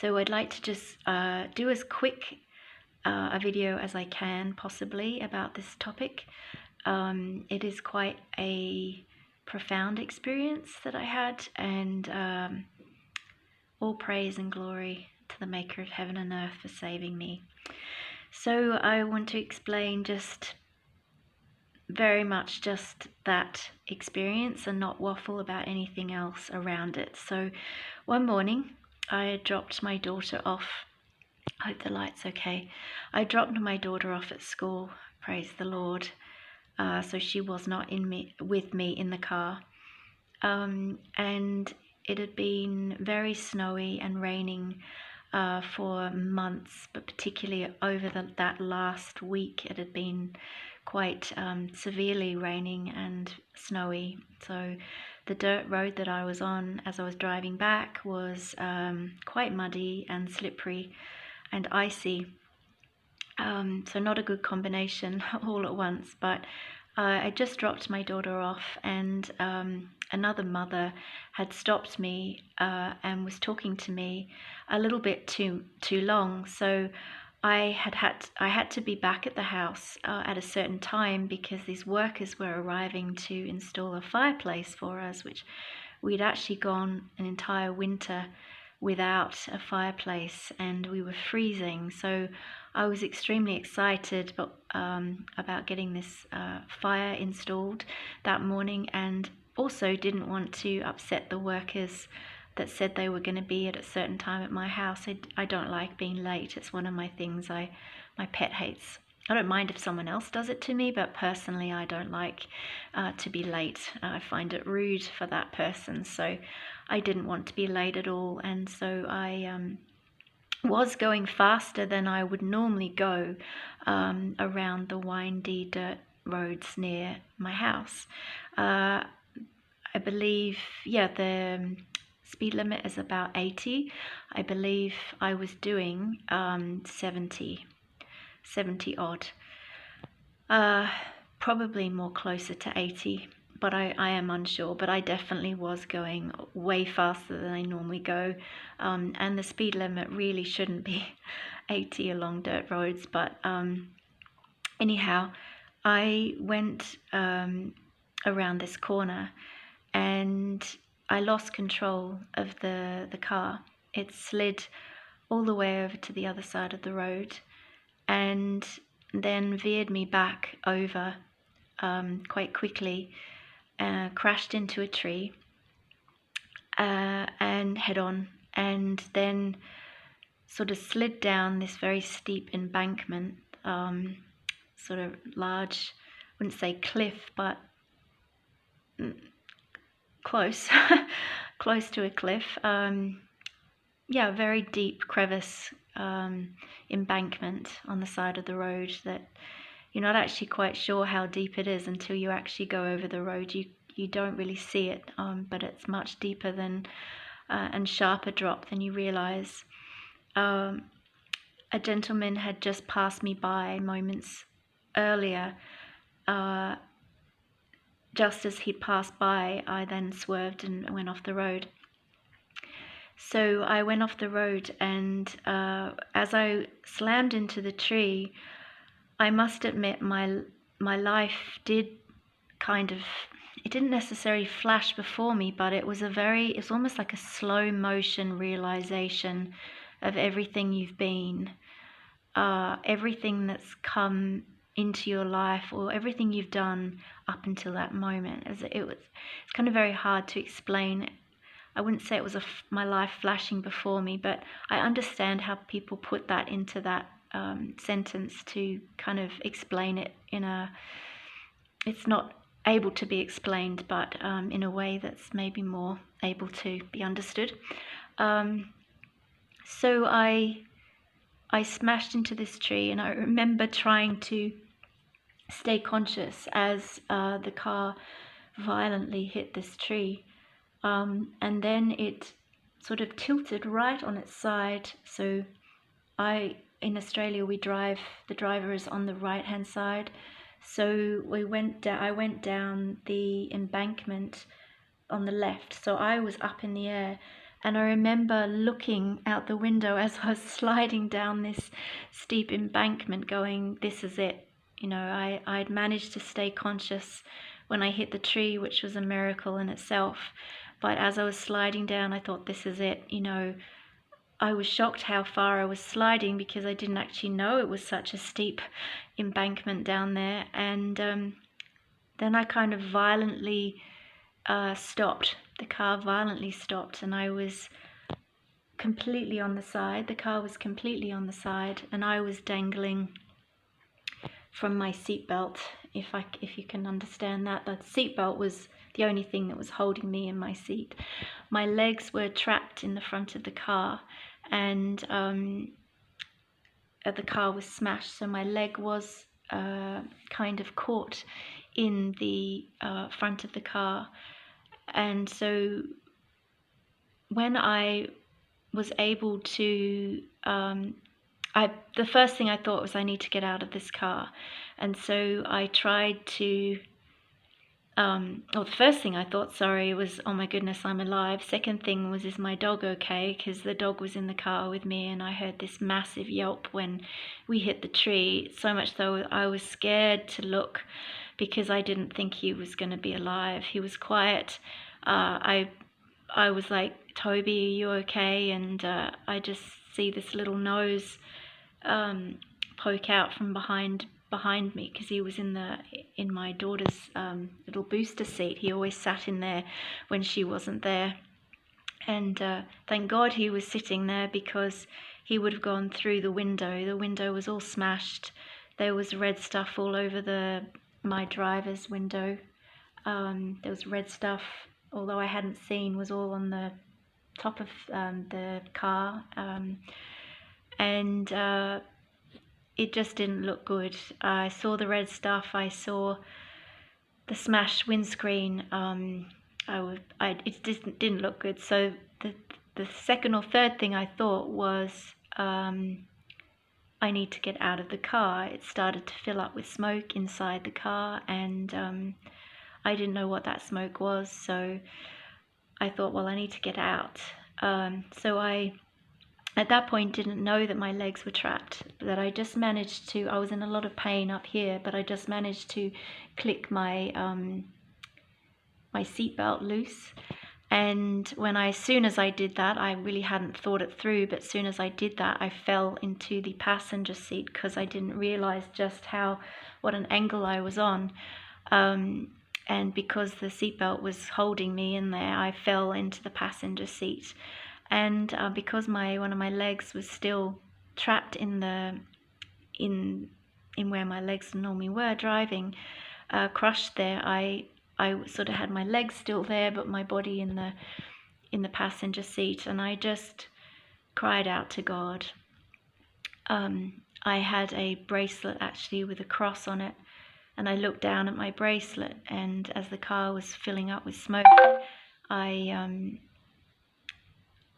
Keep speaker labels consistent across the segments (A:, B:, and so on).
A: So I'd like to just uh, do as quick uh, a video as I can possibly about this topic. Um, it is quite a profound experience that I had, and um, all praise and glory to the Maker of heaven and earth for saving me. So I want to explain just very much just that experience and not waffle about anything else around it. So one morning I dropped my daughter off. I hope the light's okay. I dropped my daughter off at school. Praise the Lord. Uh, so she was not in me with me in the car, um, and it had been very snowy and raining uh, for months, but particularly over the, that last week, it had been quite um, severely raining and snowy. So the dirt road that I was on as I was driving back was um, quite muddy and slippery and icy. Um, so not a good combination all at once, but uh, I just dropped my daughter off, and um, another mother had stopped me uh, and was talking to me a little bit too too long. So I had had I had to be back at the house uh, at a certain time because these workers were arriving to install a fireplace for us, which we'd actually gone an entire winter without a fireplace and we were freezing. So I was extremely excited but, um, about getting this uh, fire installed that morning and also didn't want to upset the workers that said they were going to be at a certain time at my house. I, I don't like being late. It's one of my things I my pet hates. I don't mind if someone else does it to me, but personally, I don't like uh, to be late. I find it rude for that person. So I didn't want to be late at all. And so I um, was going faster than I would normally go um, around the windy dirt roads near my house. Uh, I believe, yeah, the speed limit is about 80. I believe I was doing um, 70, 70 odd. Uh, probably more closer to 80, but I, I am unsure. But I definitely was going way faster than I normally go. Um, and the speed limit really shouldn't be 80 along dirt roads. But um, anyhow, I went um, around this corner and I lost control of the, the car. It slid all the way over to the other side of the road and then veered me back over um, quite quickly, uh, crashed into a tree uh, and head on, and then sort of slid down this very steep embankment, um, sort of large, wouldn't say cliff, but mm, close, close to a cliff. Um, yeah, very deep crevice um, embankment on the side of the road that you're not actually quite sure how deep it is until you actually go over the road. You you don't really see it, um, but it's much deeper than uh, and sharper drop than you realize. Um, a gentleman had just passed me by moments earlier, uh, just as he'd passed by, I then swerved and went off the road. So I went off the road, and uh, as I slammed into the tree, I must admit my my life did kind of it didn't necessarily flash before me, but it was a very it's almost like a slow motion realization of everything you've been, uh, everything that's come into your life or everything you've done up until that moment. As it was, it's kind of very hard to explain. I wouldn't say it was a my life flashing before me, but I understand how people put that into that um, sentence to kind of explain it in a. It's not able to be explained, but um, in a way that's maybe more able to be understood. Um, so I I smashed into this tree, and I remember trying to stay conscious as uh, the car violently hit this tree. Um, and then it sort of tilted right on its side. So I in Australia we drive the driver is on the right hand side. So we went down I went down the embankment on the left. So I was up in the air And I remember looking out the window as I was sliding down this steep embankment, going, This is it. You know, I, I'd managed to stay conscious when I hit the tree, which was a miracle in itself. But as I was sliding down, I thought, This is it. You know, I was shocked how far I was sliding because I didn't actually know it was such a steep embankment down there. And um, then I kind of violently uh, stopped. The car violently stopped, and I was completely on the side. The car was completely on the side, and I was dangling from my seatbelt. If I, if you can understand that, the seatbelt was the only thing that was holding me in my seat. My legs were trapped in the front of the car, and um, uh, the car was smashed, so my leg was uh, kind of caught in the uh, front of the car. And so when I was able to, um, I the first thing I thought was I need to get out of this car, and so I tried to um, well, the first thing I thought, sorry, was, oh my goodness, I'm alive. Second thing was, is my dog okay? Because the dog was in the car with me and I heard this massive yelp when we hit the tree. So much though I was scared to look because I didn't think he was going to be alive. He was quiet. Uh, I, I was like, Toby, are you okay? And uh, I just see this little nose um, poke out from behind behind me because he was in the in my daughter's um, little booster seat. He always sat in there when she wasn't there, and uh, thank God he was sitting there because he would have gone through the window. The window was all smashed. There was red stuff all over the my driver's window. Um, there was red stuff, although I hadn't seen, was all on the top of um, the car, um, and. Uh, it just didn't look good. I saw the red stuff. I saw the smashed windscreen. Um, I would, I, it didn't didn't look good. So the the second or third thing I thought was um, I need to get out of the car. It started to fill up with smoke inside the car, and um, I didn't know what that smoke was. So I thought, well, I need to get out. Um, so I at that point didn't know that my legs were trapped that i just managed to i was in a lot of pain up here but i just managed to click my um, my seatbelt loose. And when i as soon as i did that i really hadn't thought it through but as soon as i did that i fell into the passenger seat because i didn't realize just how what an angle i was on. Um, and because the seatbelt was holding me in there i fell into the passenger seat and uh, because my one of my legs was still trapped in the in in where my legs normally were driving uh, crushed there i i sort of had my legs still there but my body in the in the passenger seat and i just cried out to god. Um, i had a bracelet actually with a cross on it and i looked down at my bracelet and as the car was filling up with smoke i um,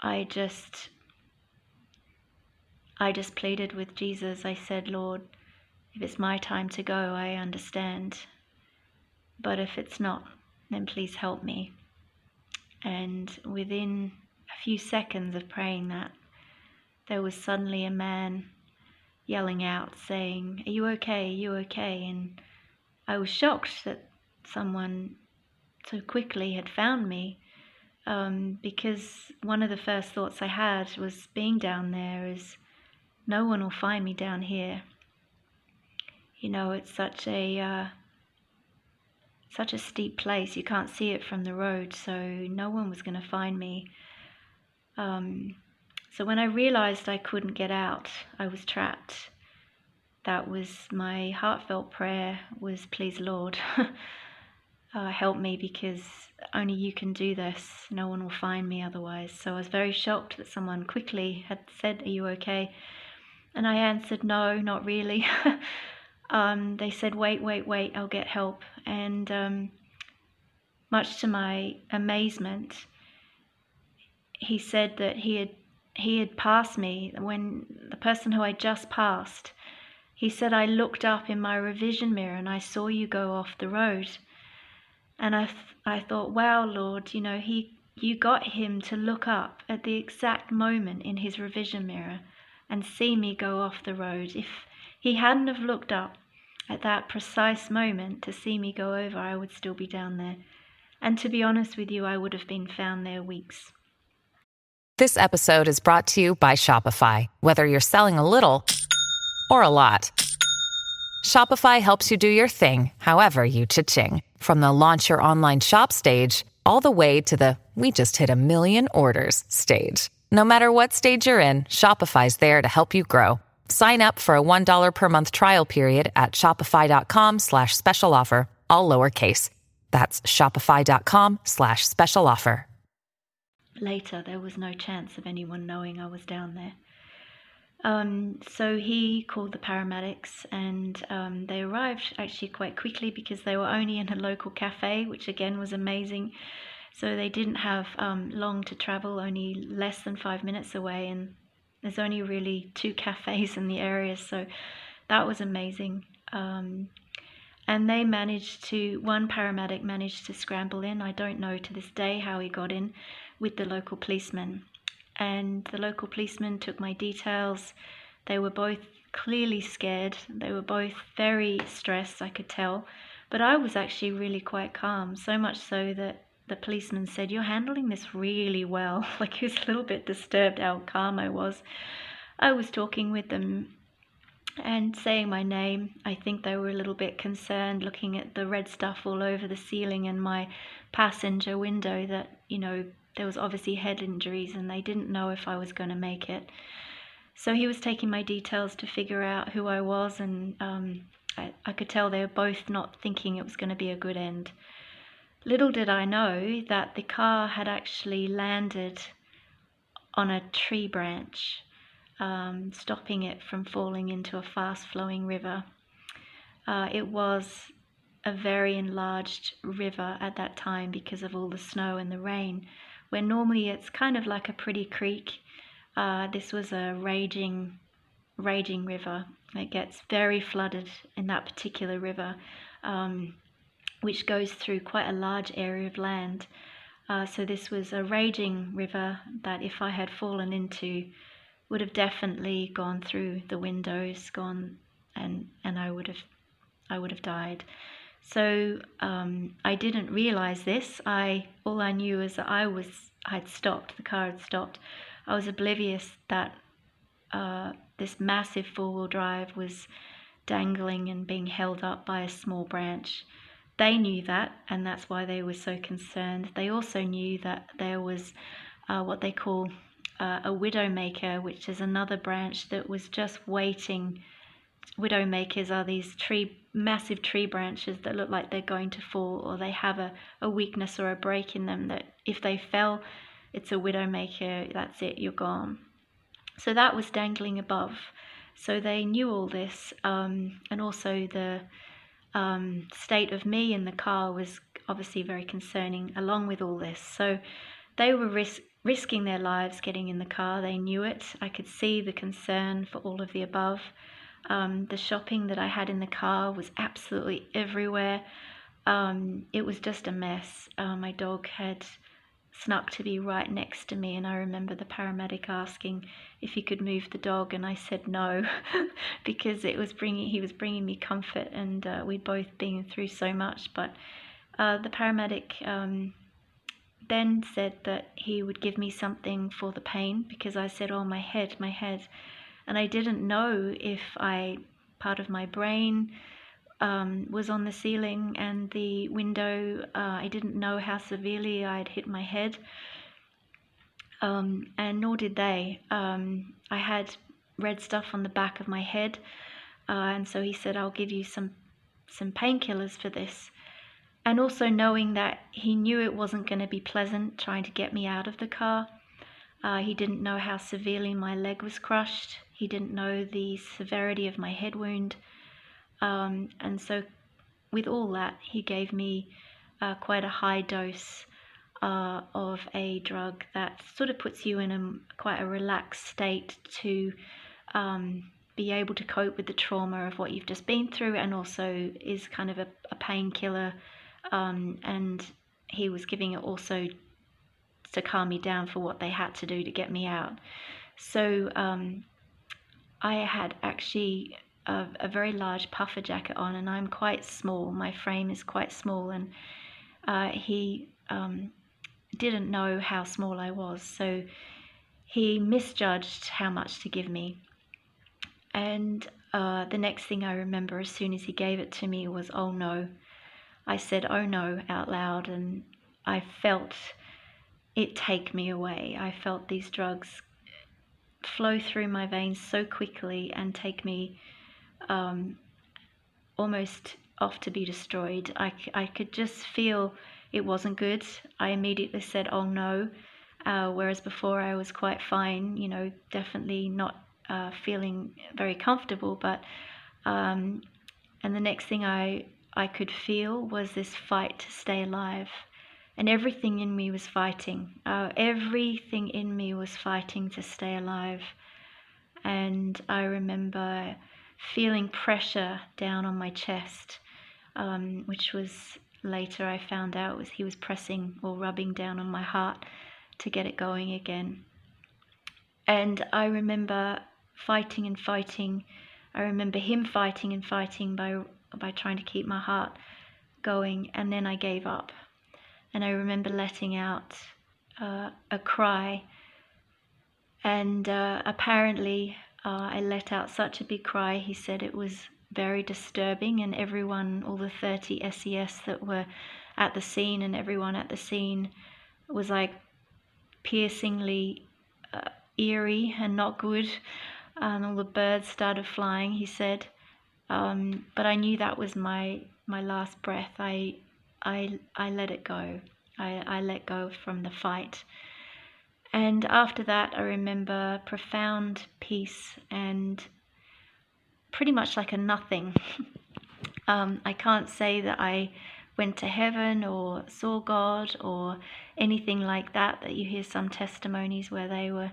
A: I just I just pleaded with Jesus. I said, Lord, if it's my time to go, I understand. But if it's not, then please help me. And within a few seconds of praying that, there was suddenly a man yelling out, saying, Are you okay? Are you okay? And I was shocked that someone so quickly had found me um, because one of the first thoughts I had was being down there is no one will find me down here. You know, it's such a uh, such a steep place. You can't see it from the road, so no one was going to find me. Um, so when I realized I couldn't get out, I was trapped. That was my heartfelt prayer was, please, Lord, uh, help me because only you can do this. No one will find me otherwise. So I was very shocked that someone quickly had said, Are you okay? And I answered, No, not really. um, they said, Wait, wait, wait, I'll get help. And um, much to my amazement, he said that he had he had passed me when the person who I just passed. He said, I looked up in my revision mirror and I saw you go off the road. And I, I thought, wow, Lord, you know, he, you got him to look up at the exact moment in his revision mirror and see me go off the road. If he hadn't have looked up at that precise moment to see me go over, I would still be down there. And to be honest with you, I would have been found there weeks.
B: This episode is brought to you by Shopify. Whether you're selling a little or a lot, Shopify helps you do your thing, however you cha-ching. From the launch your online shop stage, all the way to the we just hit a million orders stage. No matter what stage you're in, Shopify's there to help you grow. Sign up for a $1 per month trial period at shopify.com slash special offer, all lowercase. That's shopify.com slash special offer.
A: Later, there was no chance of anyone knowing I was down there. Um, so he called the paramedics and um, they arrived actually quite quickly because they were only in a local cafe, which again was amazing. So they didn't have um, long to travel, only less than five minutes away, and there's only really two cafes in the area, so that was amazing. Um, and they managed to, one paramedic managed to scramble in. I don't know to this day how he got in with the local policeman. And the local policeman took my details. They were both clearly scared. They were both very stressed, I could tell. But I was actually really quite calm, so much so that the policeman said, You're handling this really well. Like he was a little bit disturbed how calm I was. I was talking with them and saying my name. I think they were a little bit concerned looking at the red stuff all over the ceiling and my passenger window that, you know, there was obviously head injuries and they didn't know if I was going to make it. So he was taking my details to figure out who I was, and um, I, I could tell they were both not thinking it was going to be a good end. Little did I know that the car had actually landed on a tree branch, um, stopping it from falling into a fast flowing river. Uh, it was a very enlarged river at that time because of all the snow and the rain, where normally it's kind of like a pretty creek. Uh, this was a raging, raging river. It gets very flooded in that particular river. Um, which goes through quite a large area of land. Uh, so this was a raging river that, if I had fallen into, would have definitely gone through the windows, gone, and and I would have, I would have died. So um, I didn't realize this. I all I knew was that I was I had stopped. The car had stopped. I was oblivious that uh, this massive four wheel drive was dangling and being held up by a small branch. They knew that, and that's why they were so concerned. They also knew that there was uh, what they call uh, a widowmaker, which is another branch that was just waiting. Widowmakers are these tree, massive tree branches that look like they're going to fall, or they have a, a weakness or a break in them that if they fell, it's a widowmaker, that's it, you're gone. So that was dangling above. So they knew all this, um, and also the um, state of me in the car was obviously very concerning, along with all this. So they were risk, risking their lives getting in the car. They knew it. I could see the concern for all of the above. Um, the shopping that I had in the car was absolutely everywhere. Um, it was just a mess. Uh, my dog had snuck to be right next to me and I remember the paramedic asking if he could move the dog and I said no because it was bringing he was bringing me comfort and uh, we'd both been through so much but uh, the paramedic um, then said that he would give me something for the pain because I said oh my head my head and I didn't know if I part of my brain um, was on the ceiling and the window. Uh, I didn't know how severely I'd hit my head, um, and nor did they. Um, I had red stuff on the back of my head, uh, and so he said, "I'll give you some some painkillers for this." And also knowing that he knew it wasn't going to be pleasant trying to get me out of the car. Uh, he didn't know how severely my leg was crushed. He didn't know the severity of my head wound. Um, and so, with all that, he gave me uh, quite a high dose uh, of a drug that sort of puts you in a quite a relaxed state to um, be able to cope with the trauma of what you've just been through, and also is kind of a, a painkiller. Um, and he was giving it also to calm me down for what they had to do to get me out. So um, I had actually a, a, very large puffer jacket on, and I'm quite small. My frame is quite small, and uh, he um, didn't know how small I was, so he misjudged how much to give me. And uh, the next thing I remember, as soon as he gave it to me, was "Oh no." I said "Oh no" out loud, and I felt it take me away. I felt these drugs flow through my veins so quickly and take me um, almost off to be destroyed. I, I could just feel it wasn't good. I immediately said, oh no. Uh, whereas before I was quite fine, you know, definitely not uh, feeling very comfortable. But, um, and the next thing I, I could feel was this fight to stay alive and everything in me was fighting. Uh, everything in me was fighting to stay alive. And I remember feeling pressure down on my chest, um, which was later I found out was he was pressing or rubbing down on my heart to get it going again. And I remember fighting and fighting. I remember him fighting and fighting by by trying to keep my heart going, and then I gave up and I remember letting out uh, a cry. And uh, apparently, uh, I let out such a big cry. He said it was very disturbing, and everyone, all the 30 SES that were at the scene, and everyone at the scene was like piercingly uh, eerie and not good. And all the birds started flying, he said. Um, but I knew that was my, my last breath. I I, I let it go. I, I let go from the fight. And after that, I remember profound peace and pretty much like a nothing. um, I can't say that I went to heaven or saw God or anything like that, that you hear some testimonies where they were,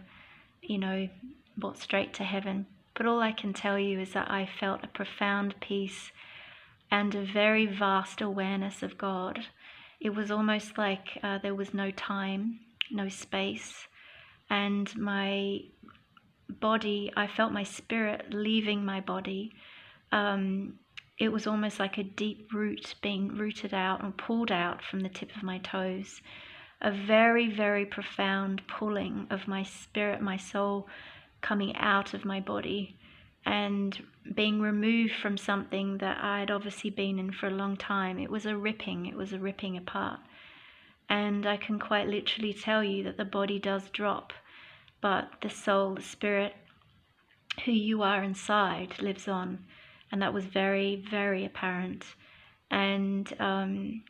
A: you know, brought straight to heaven. But all I can tell you is that I felt a profound peace and a very vast awareness of God. It was almost like uh, there was no time, no space, and my body, I felt my spirit leaving my body. Um, it was almost like a deep root being rooted out and pulled out from the tip of my toes. A very, very profound pulling of my spirit, my soul coming out of my body and being removed from something that I'd obviously been in for a long time. It was a ripping, it was a ripping apart. And I can quite literally tell you that the body does drop, but the soul, the spirit, who you are inside, lives on. And that was very, very apparent. And um,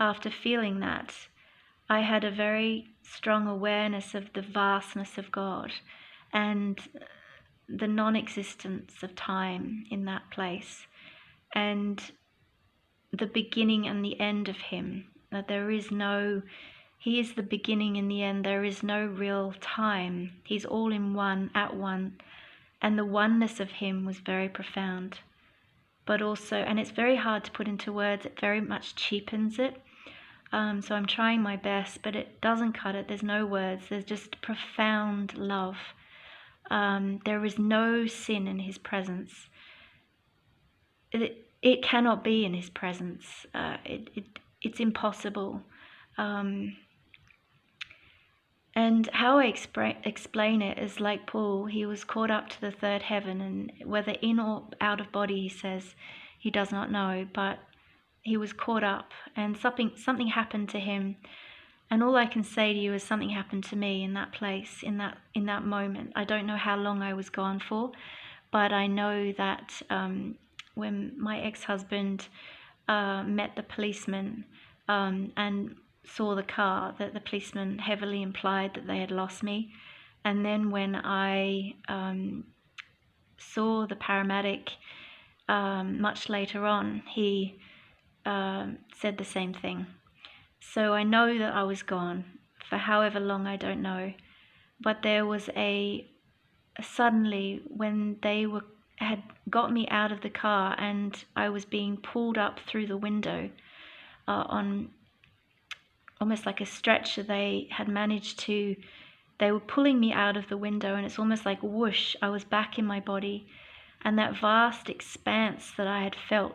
A: after feeling that, I had a very strong awareness of the vastness of God and the non existence of time in that place and the beginning and the end of Him. That there is no, He is the beginning and the end. There is no real time. He's all in one, at one. And the oneness of Him was very profound. But also, and it's very hard to put into words, it very much cheapens it. Um, so I'm trying my best, but it doesn't cut it. There's no words, there's just profound love um, there is no sin in his presence. It, it cannot be in his presence. Uh, it, it, it's impossible. Um, and how I explain it is like Paul, he was caught up to the third heaven, and whether in or out of body, he says he does not know, but he was caught up, and something something happened to him and all I can say to you is something happened to me in that place, in that in that moment. I don't know how long I was gone for, but I know that um, when my ex-husband uh, met the policeman um, and saw the car, that the policeman heavily implied that they had lost me. And then when I um, saw the paramedic um, much later on, he um, said the same thing so I know that I was gone for however long I don't know. But there was a suddenly when they were had got me out of the car and I was being pulled up through the window uh, on almost like a stretcher. They had managed to, they were pulling me out of the window, and it's almost like whoosh, I was back in my body. And that vast expanse that I had felt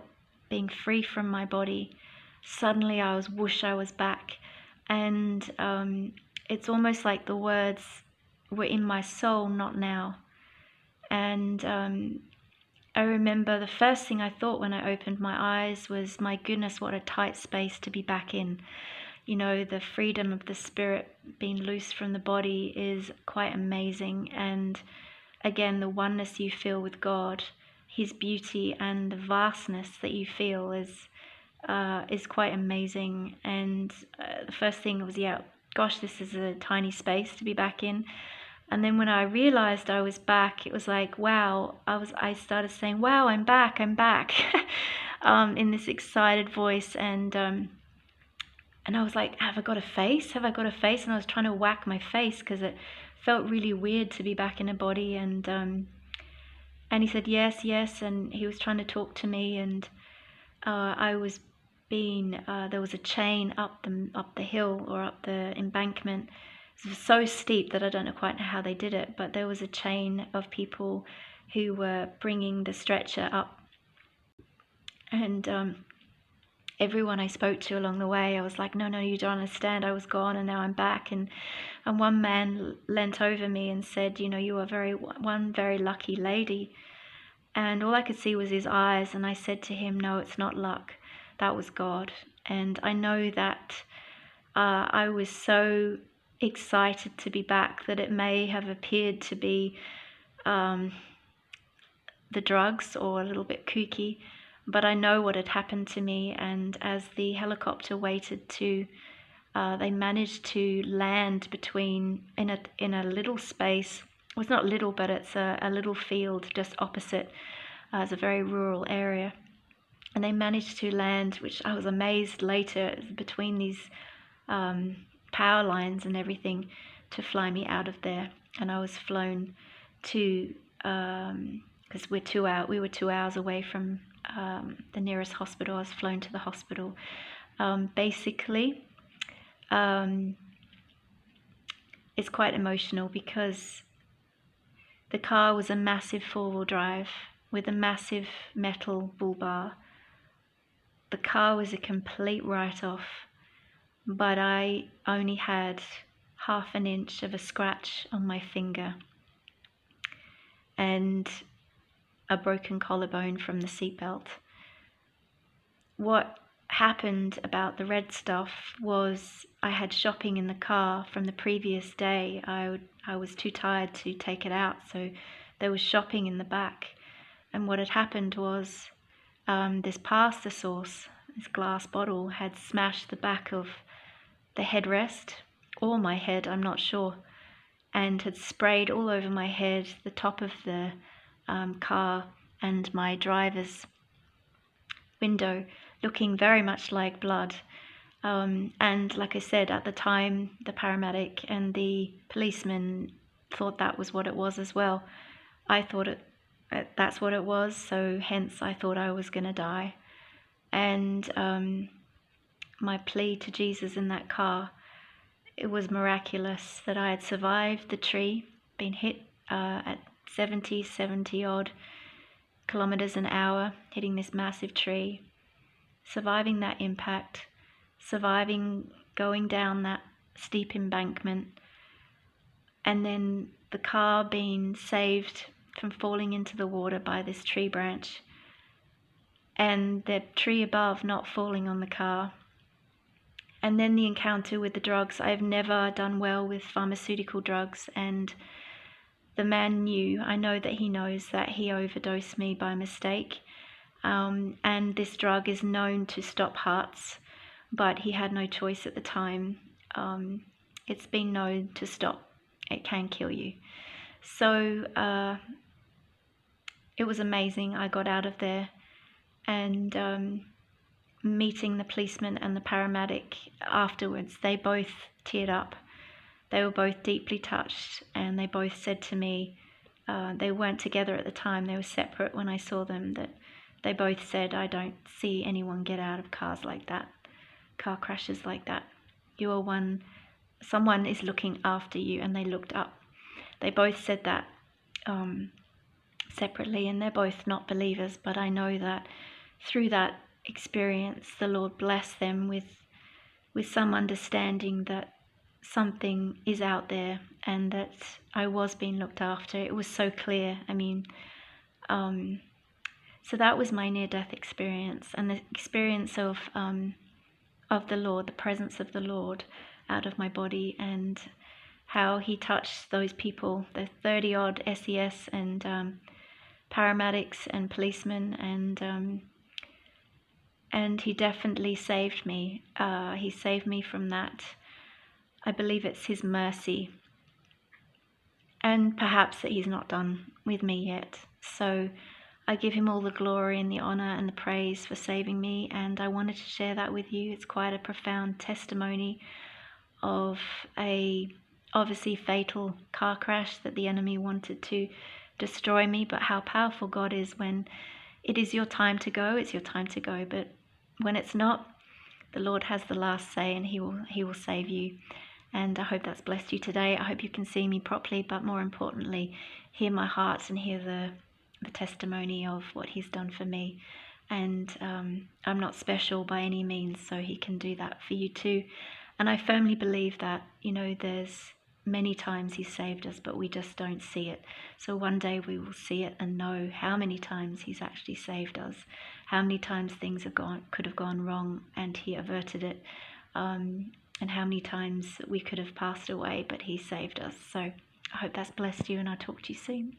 A: being free from my body, suddenly I was whoosh, I was back. And um, it's almost like the words were in my soul, not now. And um, I remember the first thing I thought when I opened my eyes was, my goodness, what a tight space to be back in. You know, the freedom of the spirit being loose from the body is quite amazing. And again, the oneness you feel with God, His beauty, and the vastness that you feel is. Uh, is quite amazing, and uh, the first thing was, yeah, gosh, this is a tiny space to be back in. And then when I realized I was back, it was like, wow, I was I started saying, wow, I'm back, I'm back, um, in this excited voice. And um, and I was like, have I got a face? Have I got a face? And I was trying to whack my face because it felt really weird to be back in a body. And um, and he said, yes, yes. And he was trying to talk to me. And uh, I was being, uh, there was a chain up the, up the hill or up the embankment it was so steep that I don't quite know quite how they did it, but there was a chain of people who were bringing the stretcher up. And um, everyone I spoke to along the way, I was like, no, no, you don't understand. I was gone and now I'm back. And, and one man leant over me and said, you know, you are very one very lucky lady. And all I could see was his eyes. And I said to him, no, it's not luck. That was God. And I know that uh, I was so excited to be back that it may have appeared to be um, the drugs or a little bit kooky, but I know what had happened to me. And as the helicopter waited to, uh, they managed to land between in a in a little space. Well, it's not little, but it's a, a little field just opposite. Uh, it's a very rural area, and they managed to land, which I was amazed later between these. Um, power lines and everything to fly me out of there. And I was flown to because um, we're two out. We were two hours away from um, the nearest hospital. I was flown to the hospital. Um, basically, um, it's quite emotional because the car was a massive four-wheel drive with a massive metal bull bar. The car was a complete write-off but I only had half an inch of a scratch on my finger and a broken collarbone from the seatbelt. What happened about the red stuff was I had shopping in the car from the previous day. I, I was too tired to take it out, so there was shopping in the back. And what had happened was um, this pasta sauce, this glass bottle, had smashed the back of the headrest, or my head, I'm not sure, and had sprayed all over my head, the top of the um, car, and my driver's window, looking very much like blood. Um, and like I said, at the time, the paramedic and the policeman thought that was what it was as well. I thought it that's what it was, so hence I thought I was going to die. And um, my plea to Jesus in that car, it was miraculous that I had survived the tree, been hit uh, at 70, 70 odd kilometers an hour, hitting this massive tree, surviving that impact, surviving going down that steep embankment, and then the car being saved from falling into the water by this tree branch, and the tree above not falling on the car and then the encounter with the drugs. I've never done well with pharmaceutical drugs, and the man knew, I know that he knows that he overdosed me by mistake. Um, and this drug is known to stop hearts, but he had no choice at the time. Um, it's been known to stop, it can kill you. So uh, it was amazing. I got out of there and um, meeting the policeman and the paramedic afterwards, they both teared up. They were both deeply touched, and they both said to me, uh, they weren't together at the time, they were separate when I saw them, that they both said, I don't see anyone get out of cars like that, car crashes like that. You are one, someone is looking after you, and they looked up. They both said that um, separately, and they're both not believers, but I know that through that experience, the Lord blessed them with with some understanding that something is out there and that I was being looked after. It was so clear. I mean, um, so that was my near-death experience, and the experience of um, of the Lord, the presence of the Lord, out of my body, and how He touched those people, the thirty odd SES and um, paramedics and policemen, and um, and He definitely saved me. Uh, he saved me from that. I believe it's His mercy and perhaps that he's not done with me yet. So I give him all the glory and the honor and the praise for saving me, and I wanted to share that with you. It's quite a profound testimony of a obviously fatal car crash that the enemy wanted to destroy me, but how powerful God is when it is your time to go, it's your time to go, but when it's not, the Lord has the last say and he will he will save you. And I hope that's blessed you today. I hope you can see me properly, but more importantly, hear my heart and hear the, the testimony of what He's done for me. And um, I'm not special by any means, so He can do that for you too. And I firmly believe that, you know, there's many times He's saved us, but we just don't see it. So one day we will see it and know how many times He's actually saved us, how many times things have gone could have gone wrong, and He averted it. Um, and how many times we could have passed away, but He saved us. So I hope that's blessed you, and I'll talk to you soon.